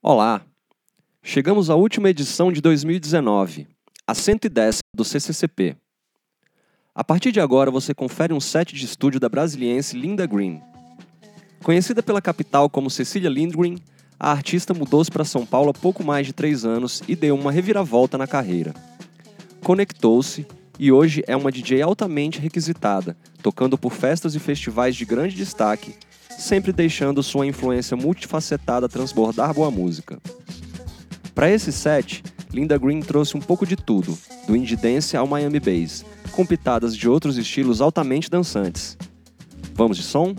Olá! Chegamos à última edição de 2019, a 110 do CCCP. A partir de agora você confere um set de estúdio da brasiliense Linda Green. Conhecida pela capital como Cecília Lindgren, a artista mudou-se para São Paulo há pouco mais de três anos e deu uma reviravolta na carreira. Conectou-se e hoje é uma DJ altamente requisitada, tocando por festas e festivais de grande destaque, sempre deixando sua influência multifacetada transbordar boa música. Para esse set, Linda Green trouxe um pouco de tudo, do indie dance ao Miami Bass, com pitadas de outros estilos altamente dançantes. Vamos de som?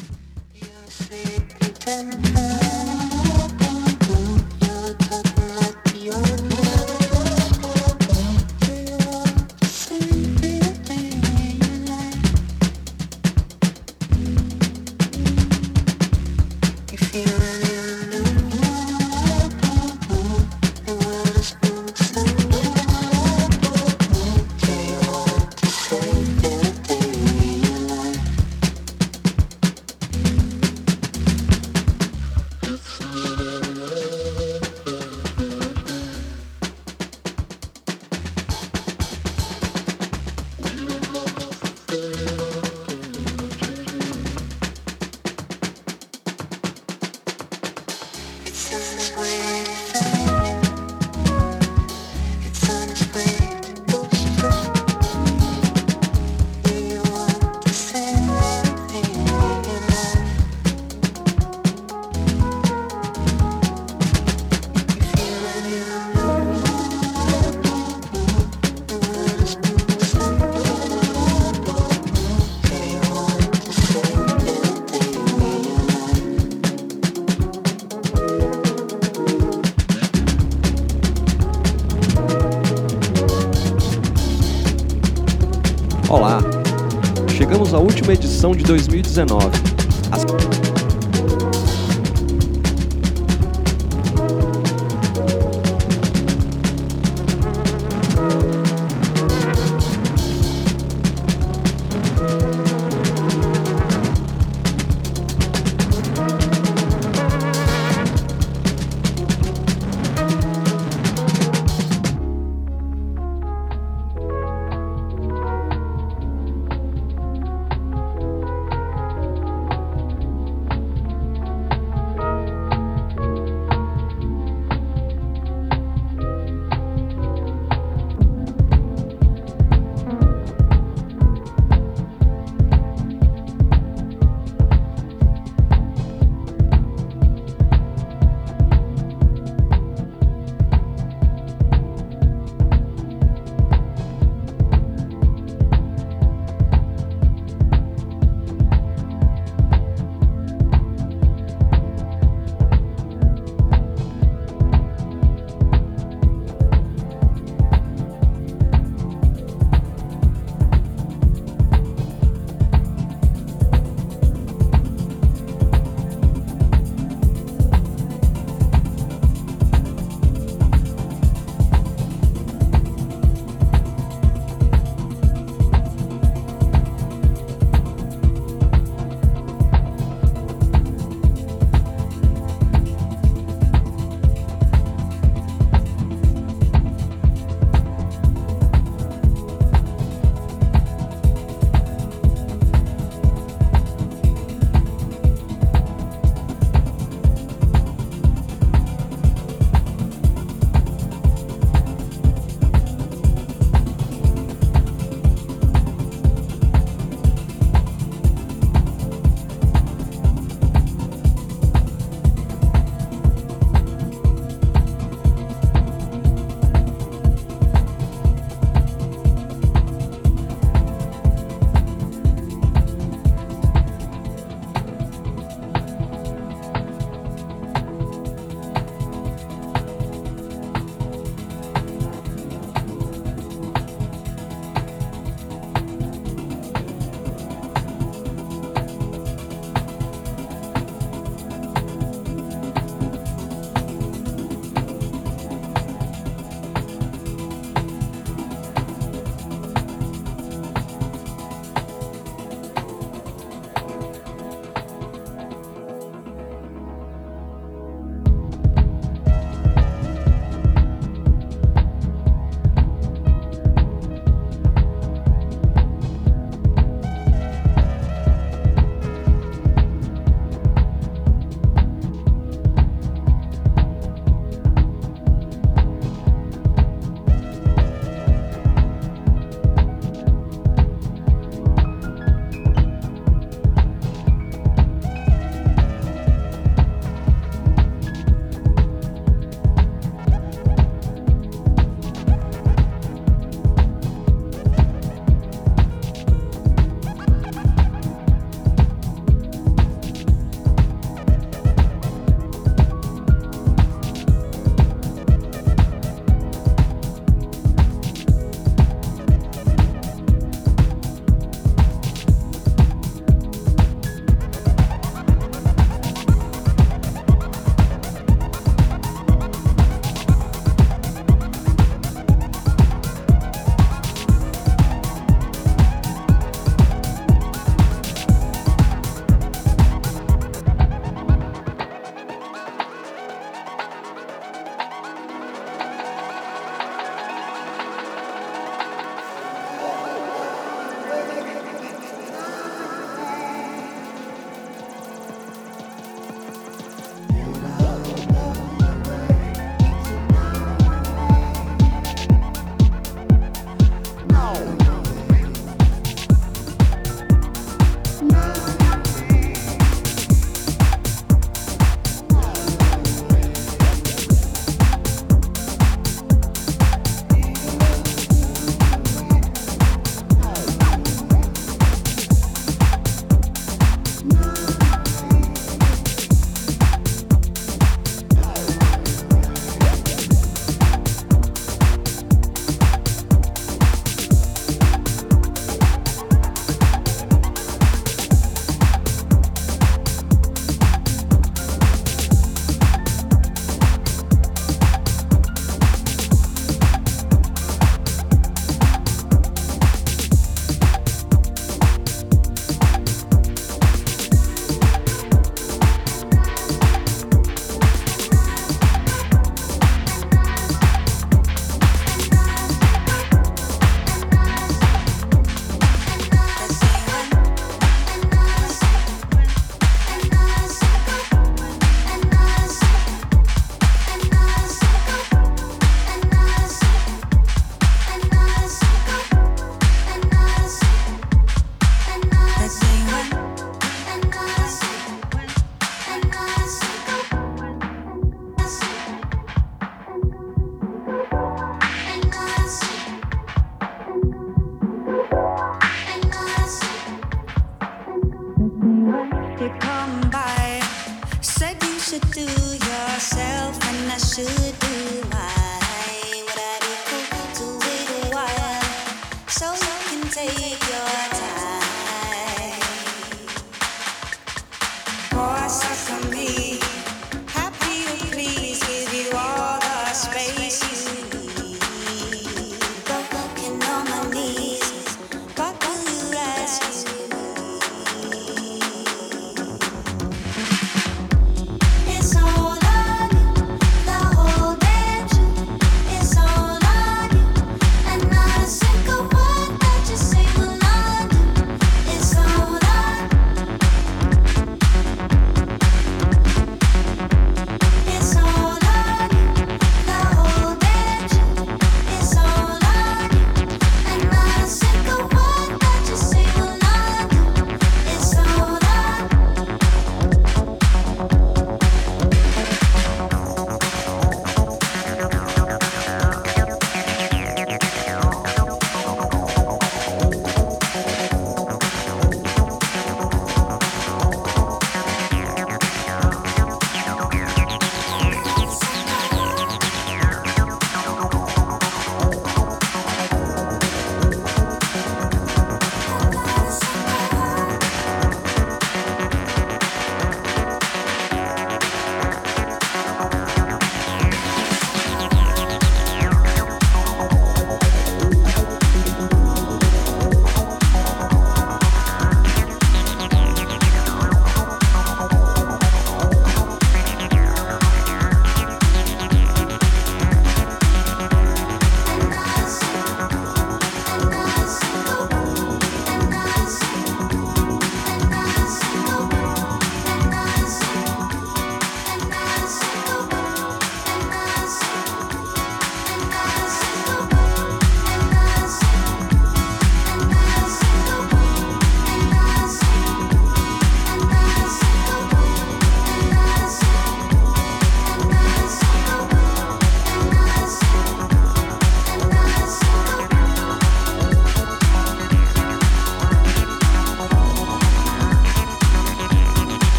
Edição de 2019.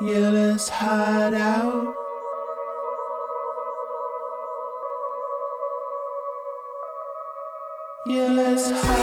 Yeah, let's hide out. Yeah, let's hide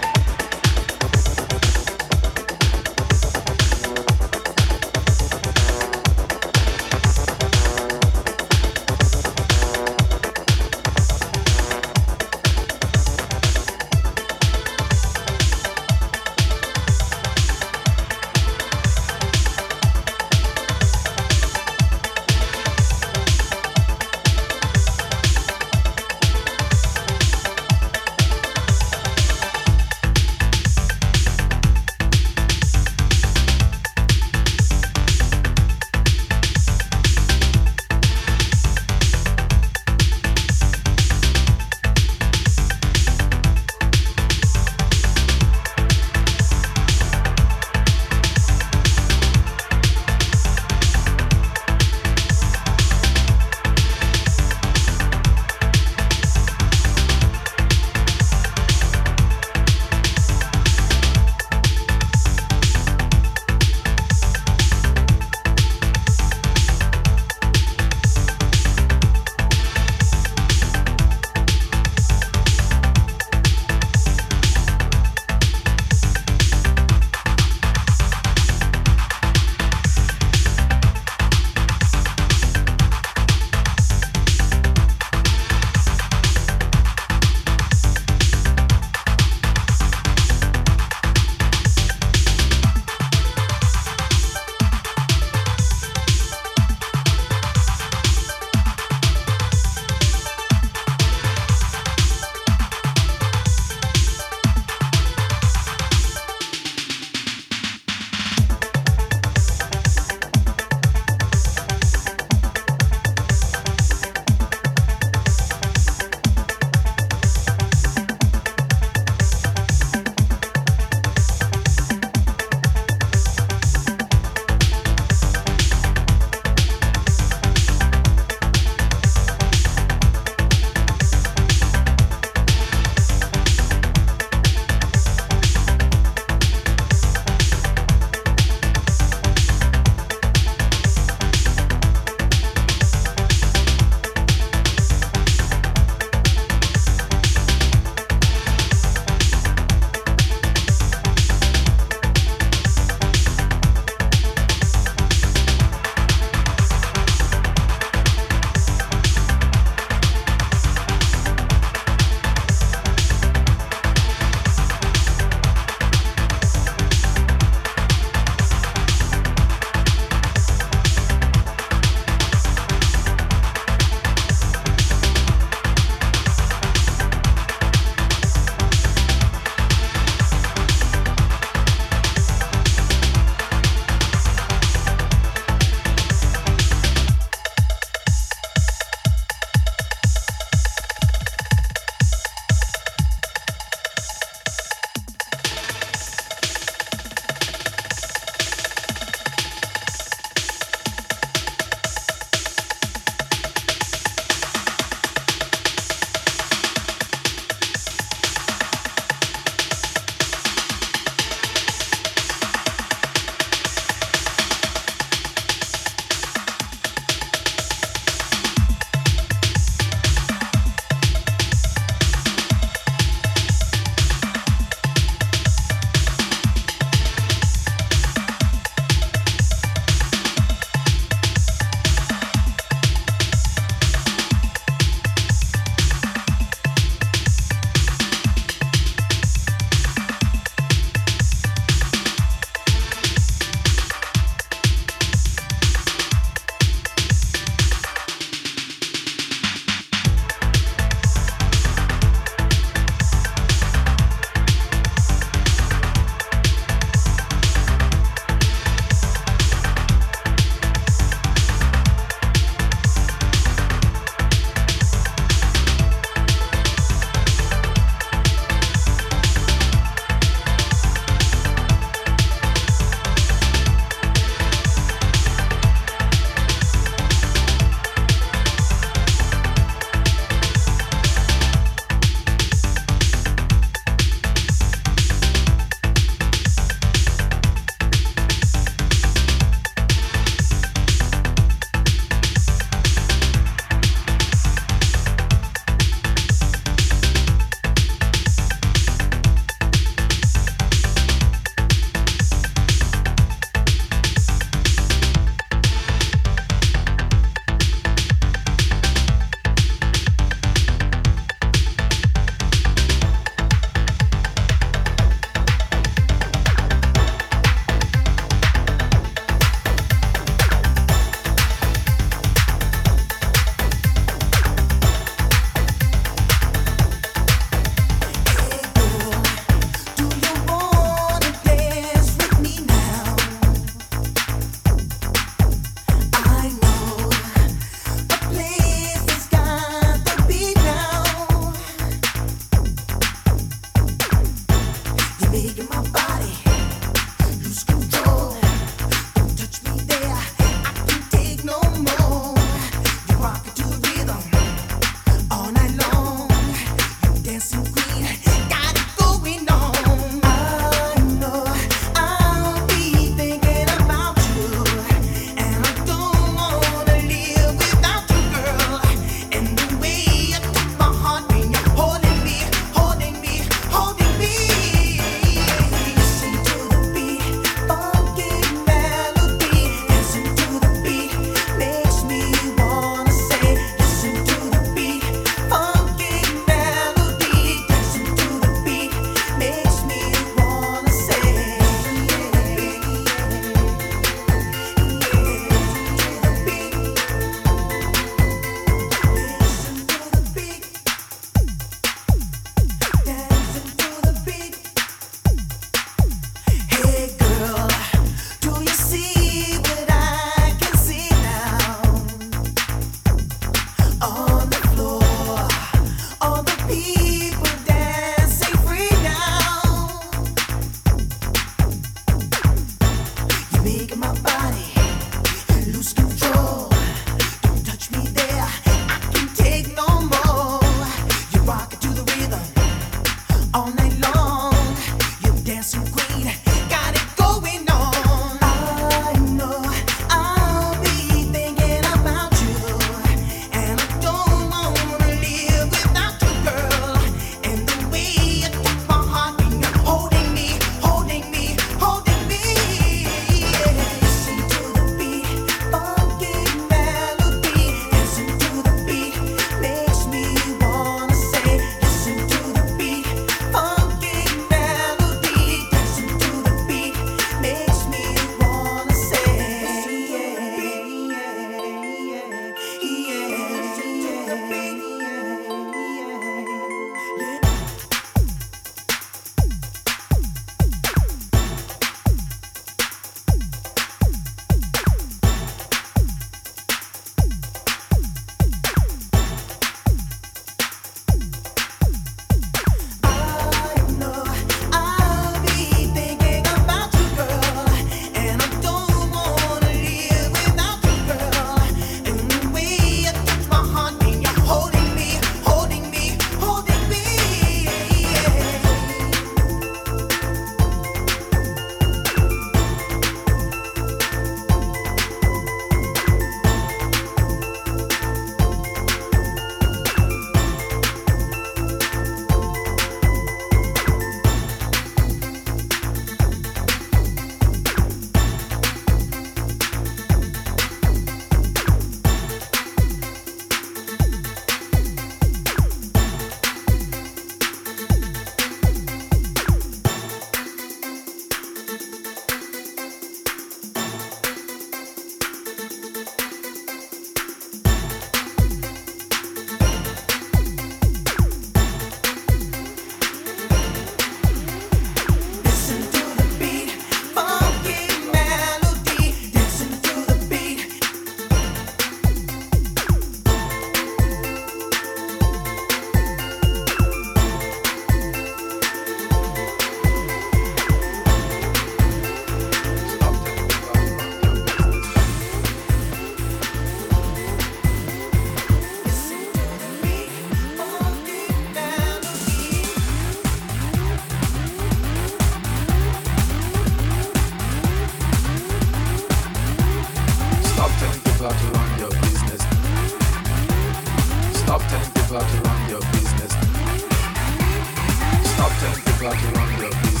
like a wonder.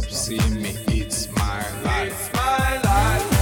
Stop seeing me. It's my life. my life.